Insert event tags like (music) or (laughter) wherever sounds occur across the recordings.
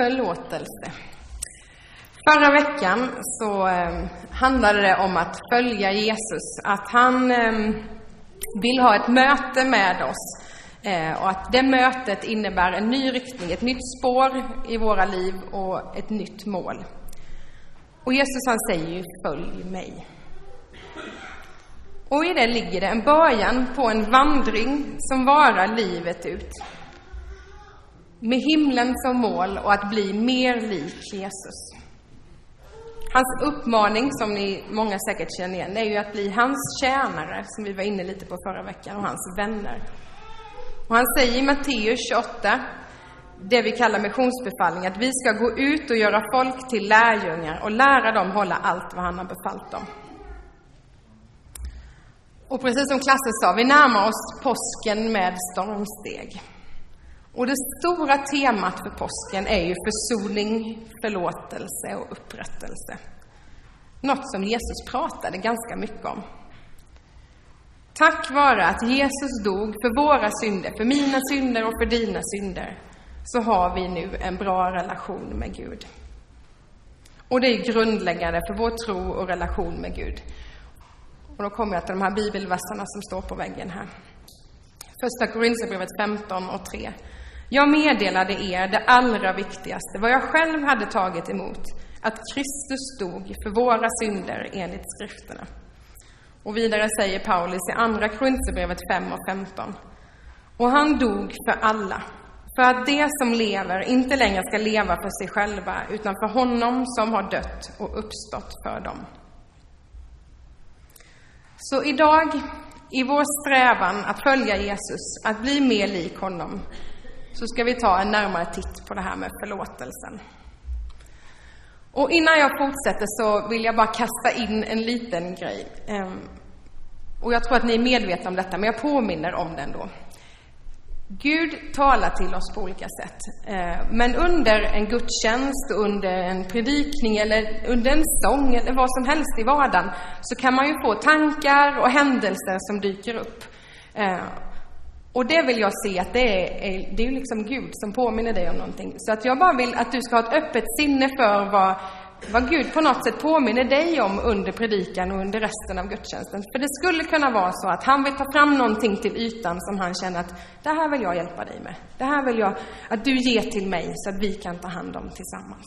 Förlåtelse. Förra veckan så eh, handlade det om att följa Jesus, att han eh, vill ha ett möte med oss eh, och att det mötet innebär en ny riktning, ett nytt spår i våra liv och ett nytt mål. Och Jesus han säger ju följ mig. Och i det ligger det en början på en vandring som varar livet ut med himlen som mål och att bli mer lik Jesus. Hans uppmaning, som ni många säkert känner igen, är ju att bli hans tjänare, som vi var inne lite på förra veckan, och hans vänner. Och han säger i Matteus 28, det vi kallar missionsbefallning, att vi ska gå ut och göra folk till lärjungar och lära dem hålla allt vad han har befallt dem. Och precis som klassen sa, vi närmar oss påsken med stormsteg. Och det stora temat för påsken är ju försoning, förlåtelse och upprättelse. Något som Jesus pratade ganska mycket om. Tack vare att Jesus dog för våra synder, för mina synder och för dina synder, så har vi nu en bra relation med Gud. Och det är grundläggande för vår tro och relation med Gud. Och då kommer jag till de här bibelverserna som står på väggen här. Första Korinthierbrevet 15 och 3. Jag meddelade er det allra viktigaste, vad jag själv hade tagit emot, att Kristus dog för våra synder enligt skrifterna. Och vidare säger Paulus i Andra Korinthierbrevet 5 och 15. Och han dog för alla, för att de som lever inte längre ska leva för sig själva, utan för honom som har dött och uppstått för dem. Så idag, i vår strävan att följa Jesus, att bli mer lik honom, så ska vi ta en närmare titt på det här med förlåtelsen. Och innan jag fortsätter så vill jag bara kasta in en liten grej. Ehm, och jag tror att ni är medvetna om detta, men jag påminner om den då. Gud talar till oss på olika sätt. Ehm, men under en gudstjänst, under en predikning eller under en sång eller vad som helst i vardagen så kan man ju få tankar och händelser som dyker upp. Ehm, och det vill jag se att det är, det är liksom Gud som påminner dig om någonting. Så att jag bara vill att du ska ha ett öppet sinne för vad, vad Gud på något sätt påminner dig om under predikan och under resten av gudstjänsten. För det skulle kunna vara så att han vill ta fram någonting till ytan som han känner att det här vill jag hjälpa dig med. Det här vill jag att du ger till mig så att vi kan ta hand om tillsammans.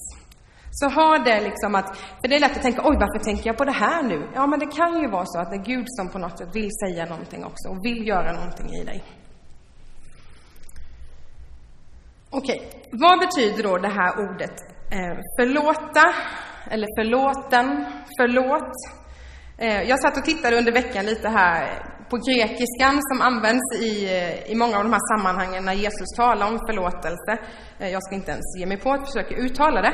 Så ha det liksom att, för det är lätt att tänka, oj varför tänker jag på det här nu? Ja men det kan ju vara så att det är Gud som på något sätt vill säga någonting också och vill göra någonting i dig. Okej, vad betyder då det här ordet eh, förlåta, eller förlåten, förlåt? Eh, jag satt och tittade under veckan lite här på grekiskan som används i, eh, i många av de här sammanhangen när Jesus talar om förlåtelse. Jag ska inte ens ge mig på att försöka uttala det.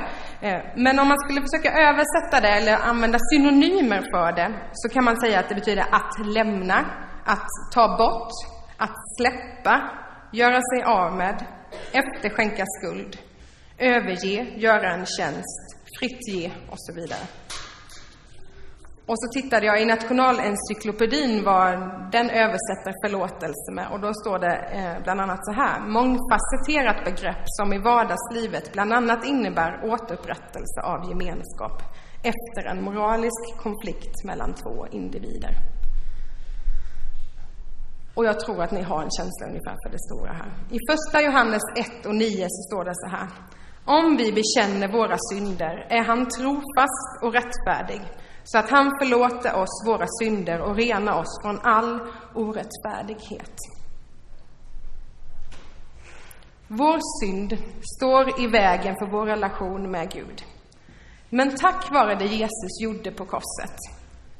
Men om man skulle försöka översätta det eller använda synonymer för det så kan man säga att det betyder att lämna, att ta bort, att släppa, göra sig av med, efterskänka skuld, överge, göra en tjänst, fritt ge och så vidare. Och så tittade jag i Nationalencyklopedin vad den översätter förlåtelse med och då står det eh, bland annat så här. Mångfacetterat begrepp som i vardagslivet bland annat innebär återupprättelse av gemenskap efter en moralisk konflikt mellan två individer. Och jag tror att ni har en känsla ungefär för det stora här. I första Johannes 1 och 9 så står det så här. Om vi bekänner våra synder är han trofast och rättfärdig så att han förlåter oss våra synder och renar oss från all orättfärdighet. Vår synd står i vägen för vår relation med Gud. Men tack vare det Jesus gjorde på korset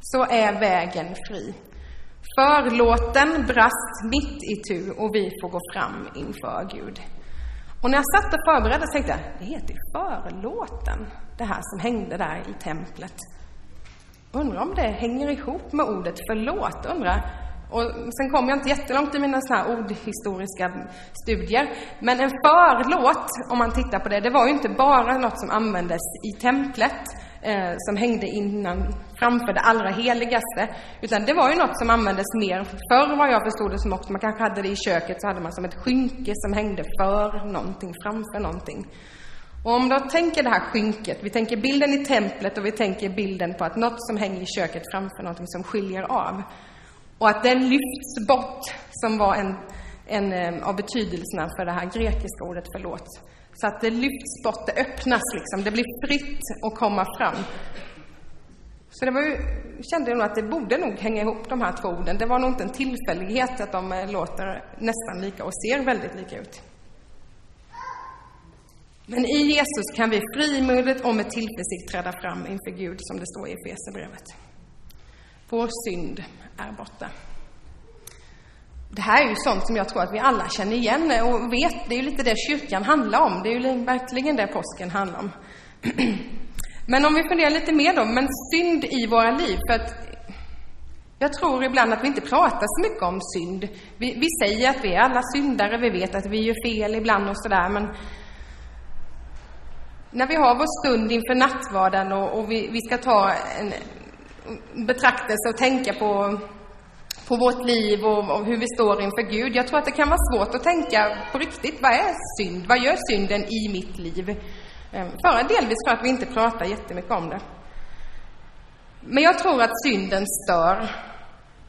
så är vägen fri. Förlåten brast mitt i tu och vi får gå fram inför Gud. Och när jag satt och förberedde tänkte jag, det heter ju förlåten, det här som hängde där i templet. Undrar om det hänger ihop med ordet förlåt, undrar. Och sen kom jag inte jättelångt i mina såna här ordhistoriska studier. Men en förlåt, om man tittar på det, det var ju inte bara något som användes i templet eh, som hängde innan, framför det allra heligaste. Utan det var ju något som användes mer, förr vad jag förstod det som också, man kanske hade det i köket, så hade man som ett skynke som hängde för någonting, framför någonting. Och om du tänker det här skynket, vi tänker bilden i templet och vi tänker bilden på att något som hänger i köket framför någonting som skiljer av. Och att den lyfts bort, som var en, en eh, av betydelserna för det här grekiska ordet förlåt. Så att det lyfts bort, det öppnas liksom, det blir fritt att komma fram. Så det var ju, kände jag nog att det borde nog hänga ihop de här två orden. Det var nog inte en tillfällighet att de låter nästan lika och ser väldigt lika ut. Men i Jesus kan vi frimodigt och med tillförsikt träda fram inför Gud, som det står i Efesierbrevet. Vår synd är borta. Det här är ju sånt som jag tror att vi alla känner igen och vet. Det är ju lite det kyrkan handlar om. Det är ju verkligen det påsken handlar om. (clears throat) Men om vi funderar lite mer då, men synd i våra liv. För att jag tror ibland att vi inte pratar så mycket om synd. Vi, vi säger att vi är alla syndare, vi vet att vi gör fel ibland och sådär, men när vi har vår stund inför nattvarden och, och vi, vi, ska ta en betraktelse och tänka på, på vårt liv och, och, hur vi står inför Gud. Jag tror att det kan vara svårt att tänka på riktigt, vad är synd? Vad gör synden i mitt liv? Ehm, för delvis för att vi inte pratar jättemycket om det. Men jag tror att synden stör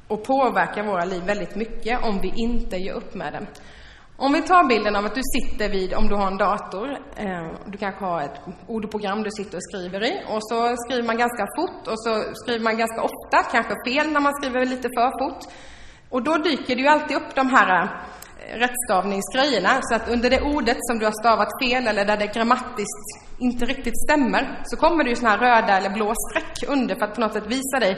och påverkar våra liv väldigt mycket om vi inte gör upp med den. Om vi tar bilden av att du sitter vid, om du har en dator, eh, du kanske har ett ordprogram du sitter och skriver i och så skriver man ganska fort och så skriver man ganska ofta, kanske fel när man skriver lite för fort. Och då dyker det ju alltid upp de här eh, rättstavningsgrejerna så att under det ordet som du har stavat fel eller där det grammatiskt inte riktigt stämmer så kommer det ju såna här röda eller blå streck under för att på något sätt visa dig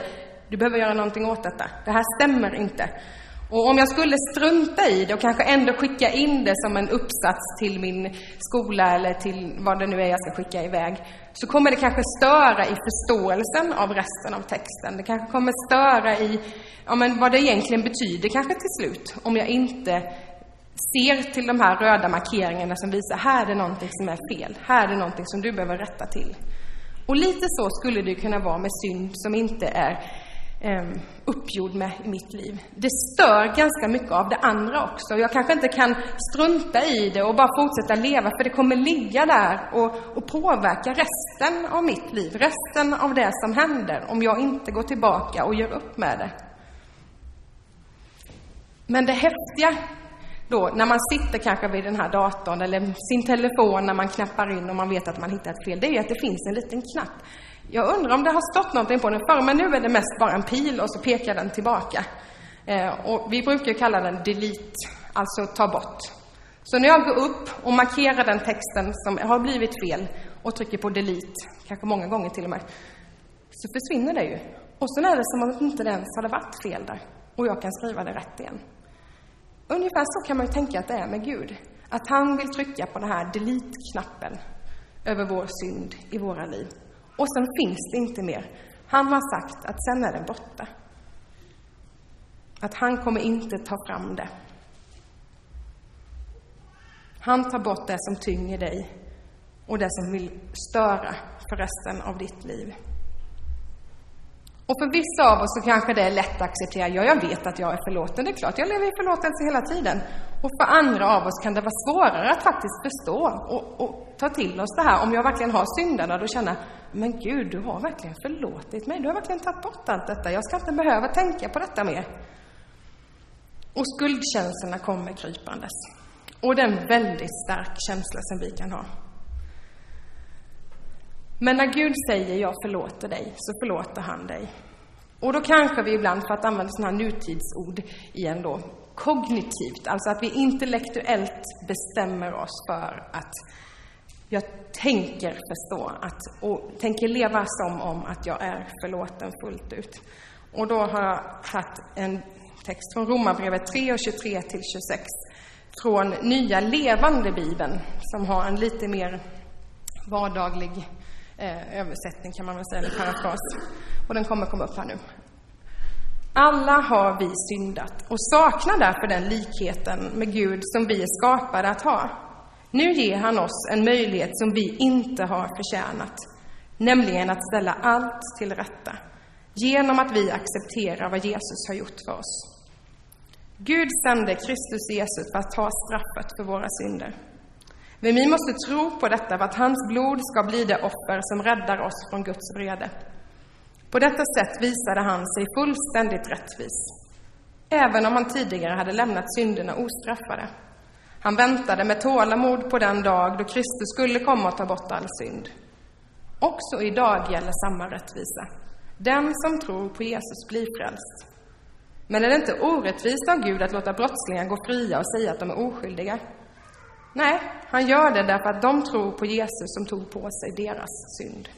du behöver göra någonting åt detta. Det här stämmer inte. Och om jag skulle strunta i det och kanske ändå skicka in det som en uppsats till min skola eller till vad det nu är jag ska skicka iväg, så kommer det kanske störa i förståelsen av resten av texten. Det kanske kommer störa i ja, men vad det egentligen betyder kanske till slut, om jag inte ser till de här röda markeringarna som visar här är det någonting som är fel, här är det någonting som du behöver rätta till. Och lite så skulle det kunna vara med synd som inte är eh, uppgjord med i mitt liv. Det stör ganska mycket av det andra också. Jag kanske inte kan strunta i det och bara fortsätta leva, för det kommer ligga där och, och påverka resten av mitt liv, resten av det som händer, om jag inte går tillbaka och gör upp med det. Men det häftiga då, när man sitter kanske vid den här datorn eller sin telefon när man knappar in och man vet att man hittat ett fel, det är att det finns en liten knapp jag undrar om det har stått någonting på den förr, men nu är det mest bara en pil och så pekar den tillbaka. Eh, och vi brukar kalla den delete, alltså ta bort. Så när jag går upp och markerar den texten som har blivit fel och trycker på delete, kanske många gånger till och med, så försvinner det ju. Och så är det som om inte ens hade varit fel där och jag kan skriva det rätt igen. Ungefär så kan man ju tänka att det är med Gud. Att han vill trycka på den här delete-knappen över vår synd i våra liv och sen finns det inte mer. Han har sagt att sen är det borta. Att han kommer inte ta fram det. Han tar bort det som tynger dig och det som vill störa för resten av ditt liv. Och för vissa av oss så kanske det är lätt att acceptera, ja, jag vet att jag är förlåten, det är klart, jag lever i förlåtelse hela tiden. Och för andra av oss kan det vara svårare att faktiskt förstå och, och ta till oss det här, om jag verkligen har syndarna, då känna, men Gud, du har verkligen förlåtit mig, du har verkligen tagit bort allt detta, jag ska inte behöva tänka på detta mer. Och skuldkänslorna kommer krypandes. Och det är en väldigt stark känsla som vi kan ha. Men när Gud säger jag förlåter dig, så förlåter han dig. Och då kanske vi ibland, för att använda sådana här nutidsord igen då, kognitivt, alltså att vi intellektuellt bestämmer oss för att jag tänker förstå att, och tänker leva som om att jag är förlåten fullt ut. Och då har jag tagit en text från Romarbrevet 3 och 23 till 26 från Nya Levande Bibeln som har en lite mer vardaglig eh, översättning kan man väl säga, eller parafras. Och den kommer komma upp här nu. Alla har vi syndat och saknar därför den likheten med Gud som vi är skapade att ha. Nu ger han oss en möjlighet som vi inte har förtjänat, nämligen att ställa allt till rätta genom att vi accepterar vad Jesus har gjort för oss. Gud sände Kristus Jesus för att ta straffet för våra synder. Men vi måste tro på detta för att hans blod ska bli det offer som räddar oss från Guds vrede. På detta sätt visade han sig fullständigt rättvis, även om han tidigare hade lämnat synderna ostraffade. Han väntade med tålamod på den dag då Kristus skulle komma och ta bort all synd. Också idag gäller samma rättvisa. Den som tror på Jesus blir frälst. Men är det inte orättvist av Gud att låta brottslingar gå fria och säga att de är oskyldiga? Nej, han gör det därför att de tror på Jesus som tog på sig deras synd.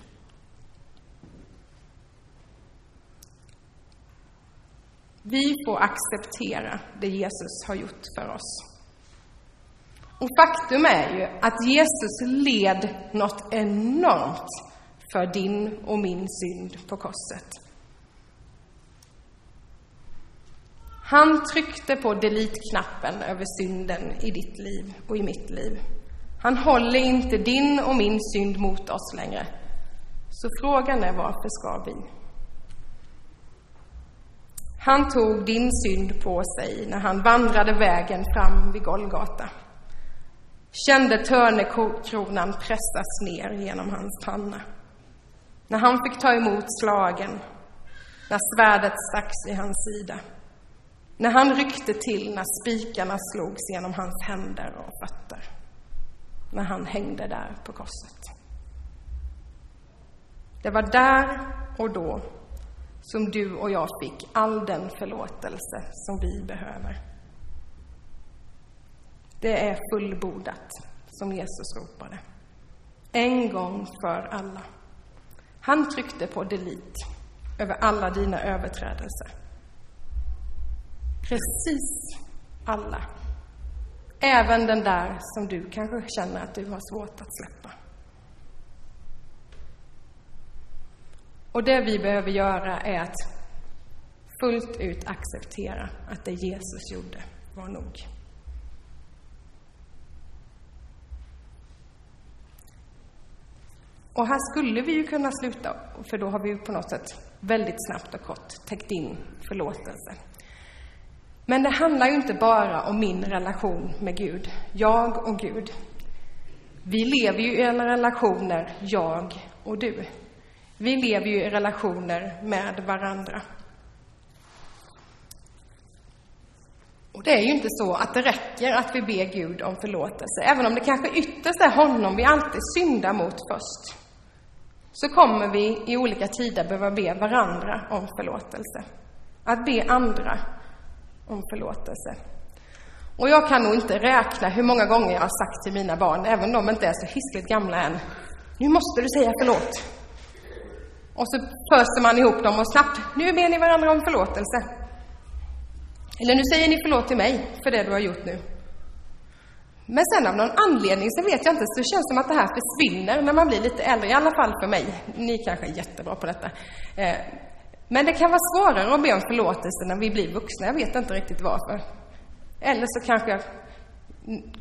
Vi får acceptera det Jesus har gjort för oss. Och faktum är ju att Jesus led något enormt för din och min synd på korset. Han tryckte på delete-knappen över synden i ditt liv och i mitt liv. Han håller inte din och min synd mot oss längre. Så frågan är varför ska vi? Han tog din synd på sig när han vandrade vägen fram vid Golgata. Kände törnekronan pressas ner genom hans panna. När han fick ta emot slagen, när svärdet stacks i hans sida. När han ryckte till när spikarna slogs genom hans händer och fötter. När han hängde där på korset. Det var där och då som du och jag fick all den förlåtelse som vi behöver. Det är fullbordat, som Jesus ropade. En gång för alla. Han tryckte på delete över alla dina överträdelser. Precis alla. Även den där som du kanske känner att du har svårt att släppa. Och det vi behöver göra är att fullt ut acceptera att det Jesus gjorde var nog. Och här skulle vi ju kunna sluta, för då har vi ju på något sätt väldigt snabbt och kort täckt in förlåtelse. Men det handlar ju inte bara om min relation med Gud, jag och Gud. Vi lever ju i relationer, jag och du. Vi lever ju i relationer med varandra. Och det är ju inte så att det räcker att vi ber Gud om förlåtelse, även om det kanske ytterst är honom vi alltid syndar mot först så kommer vi i olika tider behöva be varandra om förlåtelse. Att be andra om förlåtelse. Och jag kan nog inte räkna hur många gånger jag har sagt till mina barn, även om de inte är så hiskligt gamla än, nu måste du säga förlåt. Och så föser man ihop dem och snabbt, nu ber ni varandra om förlåtelse. Eller nu säger ni förlåt till mig för det du har gjort nu. Men sen av någon anledning så vet jag inte, så det känns som att det här försvinner när man blir lite äldre, i alla fall för mig. Ni kanske är jättebra på detta. Eh, men det kan vara svårare att be om förlåtelse när vi blir vuxna, jag vet inte riktigt varför. Eller så kanske jag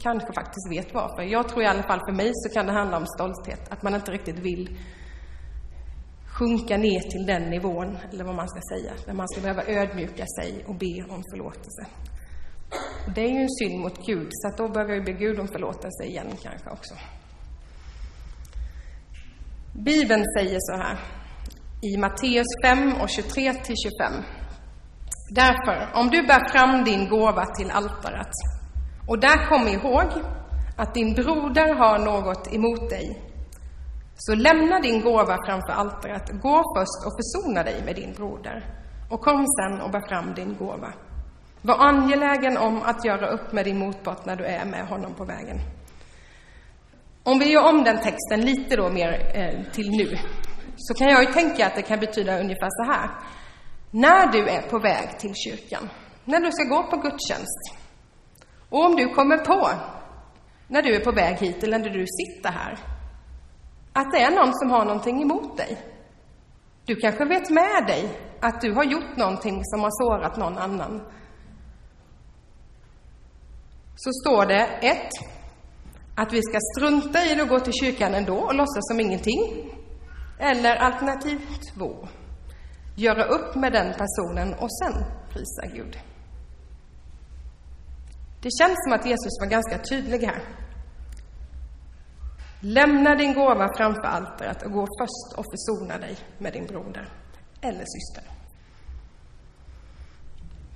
kanske faktiskt vet varför. Jag tror i alla fall för mig så kan det handla om stolthet, att man inte riktigt vill sjunka ner till den nivån, eller vad man ska säga, där man ska behöva ödmjuka sig och be om förlåtelse. Det är ju en synd mot Gud, så att då behöver jag be Gud om förlåtelse igen kanske också. Bibeln säger så här i Matteus 5 och 23 till 25. Därför, om du bär fram din gåva till altaret och där kom ihåg att din broder har något emot dig, så lämna din gåva framför altaret, gå först och försona dig med din broder och kom sen och bär fram din gåva. Var angelägen om att göra upp med din motpart när du är med honom på vägen. Om vi gör om den texten lite då mer eh, till nu, så kan jag ju tänka att det kan betyda ungefär så här. När du är på väg till kyrkan, när du ska gå på gudstjänst, och om du kommer på, när du är på väg hit eller när du sitter här, att det är någon som har någonting emot dig. Du kanske vet med dig att du har gjort någonting som har sårat någon annan så står det ett, att vi ska strunta i det och gå till kyrkan ändå och låtsas som ingenting. Eller alternativ två, göra upp med den personen och sen prisa Gud. Det känns som att Jesus var ganska tydlig här. Lämna din gåva framför altaret och gå först och försona dig med din broder eller syster.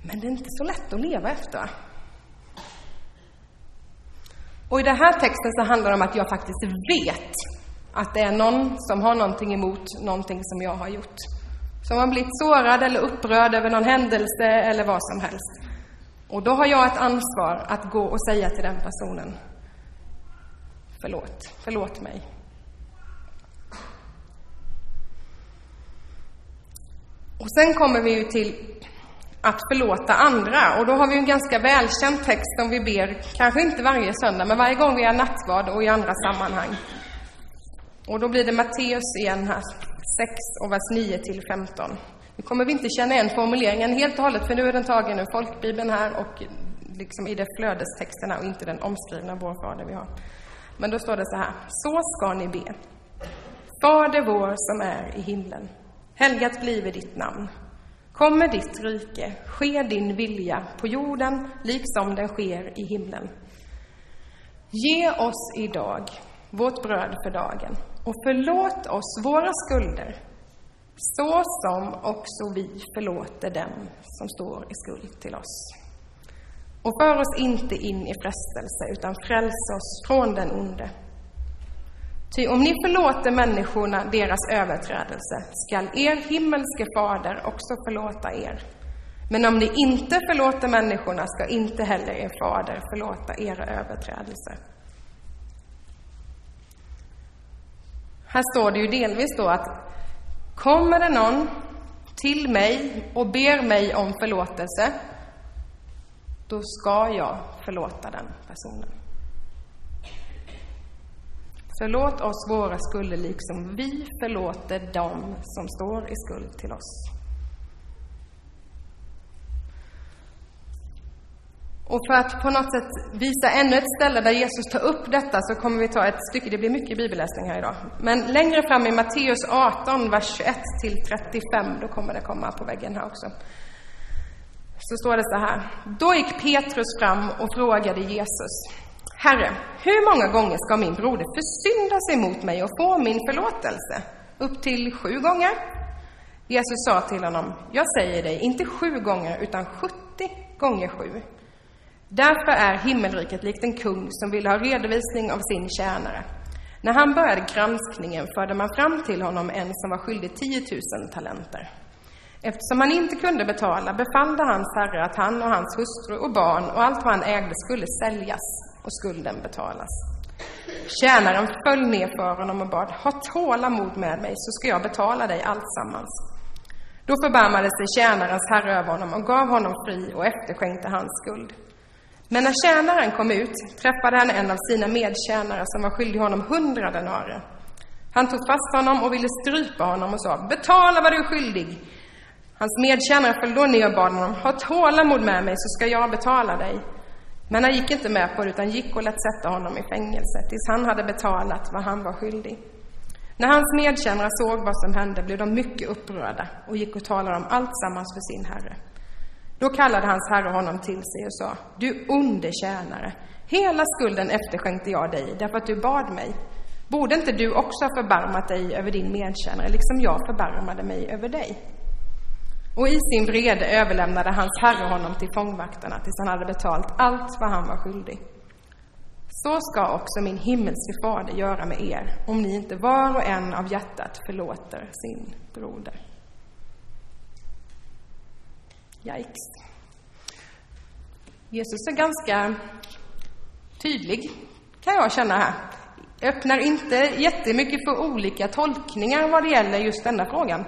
Men det är inte så lätt att leva efter. Och i den här texten så handlar det om att jag faktiskt vet att det är någon som har någonting emot någonting som jag har gjort. Som har blivit sårad eller upprörd över någon händelse eller vad som helst. Och då har jag ett ansvar att gå och säga till den personen Förlåt, förlåt mig. Och sen kommer vi ju till att förlåta andra. Och då har vi en ganska välkänd text som vi ber, kanske inte varje söndag, men varje gång vi har nattvard och i andra sammanhang. Och då blir det Matteus igen här, 6 och vers 9 till 15. Nu kommer vi inte känna igen formuleringen helt och hållet, för nu är den tagen ur folkbibeln här och liksom i de flödestexterna och inte den omskrivna Vår Fader vi har. Men då står det så här, så ska ni be. Fader vår som är i himlen. Helgat blive ditt namn. Kommer ditt rike, ske din vilja på jorden liksom den sker i himlen. Ge oss idag vårt bröd för dagen och förlåt oss våra skulder så som också vi förlåter dem som står i skuld till oss. Och för oss inte in i frestelse, utan fräls oss från den onde. Ty om ni förlåter människorna deras överträdelse skall er himmelske fader också förlåta er. Men om ni inte förlåter människorna ska inte heller er fader förlåta era överträdelser. Här står det ju delvis då att kommer det någon till mig och ber mig om förlåtelse, då ska jag förlåta den personen. Förlåt oss våra skulder liksom vi förlåter dem som står i skuld till oss. Och för att på något sätt visa ännu ett ställe där Jesus tar upp detta så kommer vi ta ett stycke, det blir mycket bibelläsning här idag. Men längre fram i Matteus 18, vers 21 till 35, då kommer det komma på väggen här också. Så står det så här. Då gick Petrus fram och frågade Jesus. Herre, hur många gånger ska min broder försynda sig mot mig och få min förlåtelse? Upp till sju gånger? Jesus sa till honom, jag säger dig, inte sju gånger, utan sjuttio gånger sju. Därför är himmelriket likt en kung som ville ha redovisning av sin tjänare. När han började granskningen förde man fram till honom en som var skyldig 10 000 talenter. Eftersom han inte kunde betala befallde hans herre att han och hans hustru och barn och allt vad han ägde skulle säljas och skulden betalas. Tjänaren föll ner för honom och bad, ha tålamod med mig så ska jag betala dig alltsammans. Då förbarmade sig tjänarens herre över honom och gav honom fri och efterskänkte hans skuld. Men när tjänaren kom ut träffade han en av sina medtjänare som var skyldig honom hundra denarer. Han tog fast honom och ville strypa honom och sa, betala vad du är skyldig. Hans medtjänare föll då ner och bad honom, ha tålamod med mig så ska jag betala dig. Men han gick inte med på det utan gick och lät sätta honom i fängelse tills han hade betalat vad han var skyldig. När hans medtjänare såg vad som hände blev de mycket upprörda och gick och talade om allt sammans för sin herre. Då kallade hans herre honom till sig och sa, du onde tjänare, hela skulden efterskänkte jag dig därför att du bad mig. Borde inte du också ha förbarmat dig över din medtjänare, liksom jag förbarmade mig över dig? Och i sin vrede överlämnade hans herre honom till fångvaktarna tills han hade betalt allt vad han var skyldig. Så ska också min himmelske fader göra med er, om ni inte var och en av hjärtat förlåter sin broder. Yikes. Jesus är ganska tydlig, kan jag känna här. Öppnar inte jättemycket för olika tolkningar vad det gäller just denna frågan,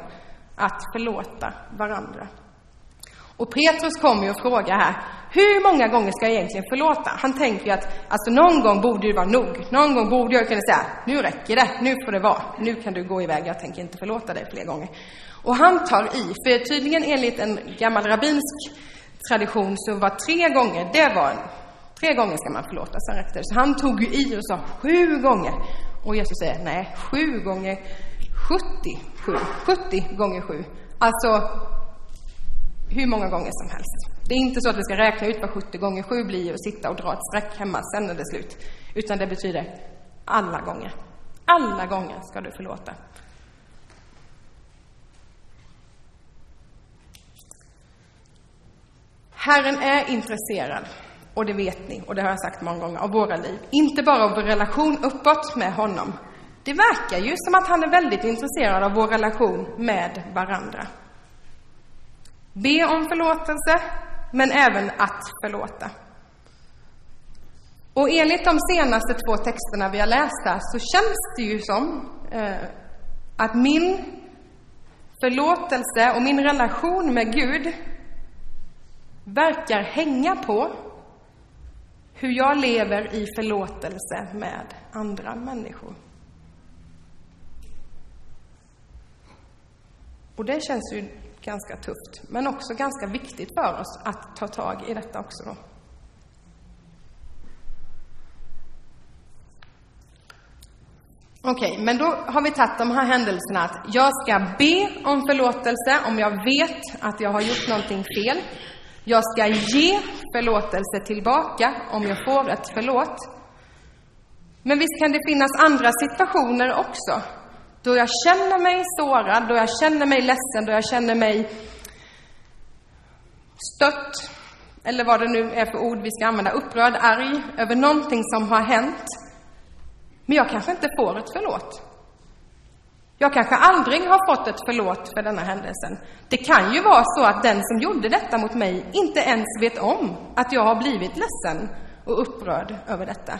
att förlåta varandra. Och Petrus kommer ju och frågar här, hur många gånger ska jag egentligen förlåta? Han tänker ju att, alltså någon gång borde det vara nog. Någon gång borde jag kunna säga, nu räcker det, nu får det vara, nu kan du gå iväg, jag tänker inte förlåta dig fler gånger. Och han tar i, för tydligen enligt en gammal rabbinsk tradition så var tre gånger, det var tre gånger ska man förlåta, sen räckte det. Så han tog ju i och sa sju gånger. Och Jesus säger, nej, sju gånger 77, 70 gånger sju. Alltså hur många gånger som helst. Det är inte så att vi ska räkna ut vad 70 gånger 7 blir och sitta och dra ett streck hemma, sen när det är slut. Utan det betyder alla gånger. Alla gånger ska du förlåta. Herren är intresserad, och det vet ni, och det har jag sagt många gånger, av våra liv. Inte bara av vår relation uppåt med honom. Det verkar ju som att han är väldigt intresserad av vår relation med varandra. Be om förlåtelse, men även att förlåta. Och enligt de senaste två texterna vi har läst här så känns det ju som eh, att min förlåtelse och min relation med Gud verkar hänga på hur jag lever i förlåtelse med andra människor. Och det känns ju ganska tufft, men också ganska viktigt för oss att ta tag i detta också. Då. Okej, okay, men då har vi tagit de här händelserna att jag ska be om förlåtelse om jag vet att jag har gjort någonting fel. Jag ska ge förlåtelse tillbaka om jag får ett förlåt. Men visst kan det finnas andra situationer också, då jag känner mig sårad, då jag känner mig ledsen, då jag känner mig stött, eller vad det nu är för ord vi ska använda, upprörd, arg över någonting som har hänt. Men jag kanske inte får ett förlåt. Jag kanske aldrig har fått ett förlåt för denna händelsen. Det kan ju vara så att den som gjorde detta mot mig inte ens vet om att jag har blivit ledsen och upprörd över detta.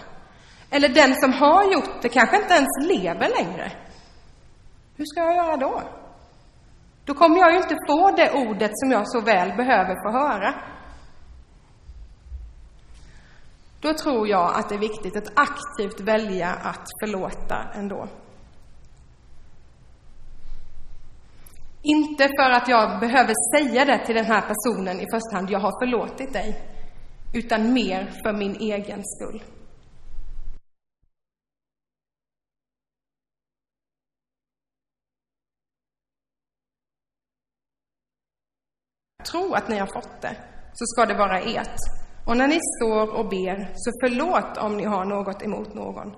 Eller den som har gjort det kanske inte ens lever längre. Hur ska jag göra då? Då kommer jag ju inte få det ordet som jag så väl behöver få höra. Då tror jag att det är viktigt att aktivt välja att förlåta ändå. Inte för att jag behöver säga det till den här personen i första hand, jag har förlåtit dig, utan mer för min egen skull. Tro att ni har fått det, så ska det vara ert. Och när ni står och ber, så förlåt om ni har något emot någon.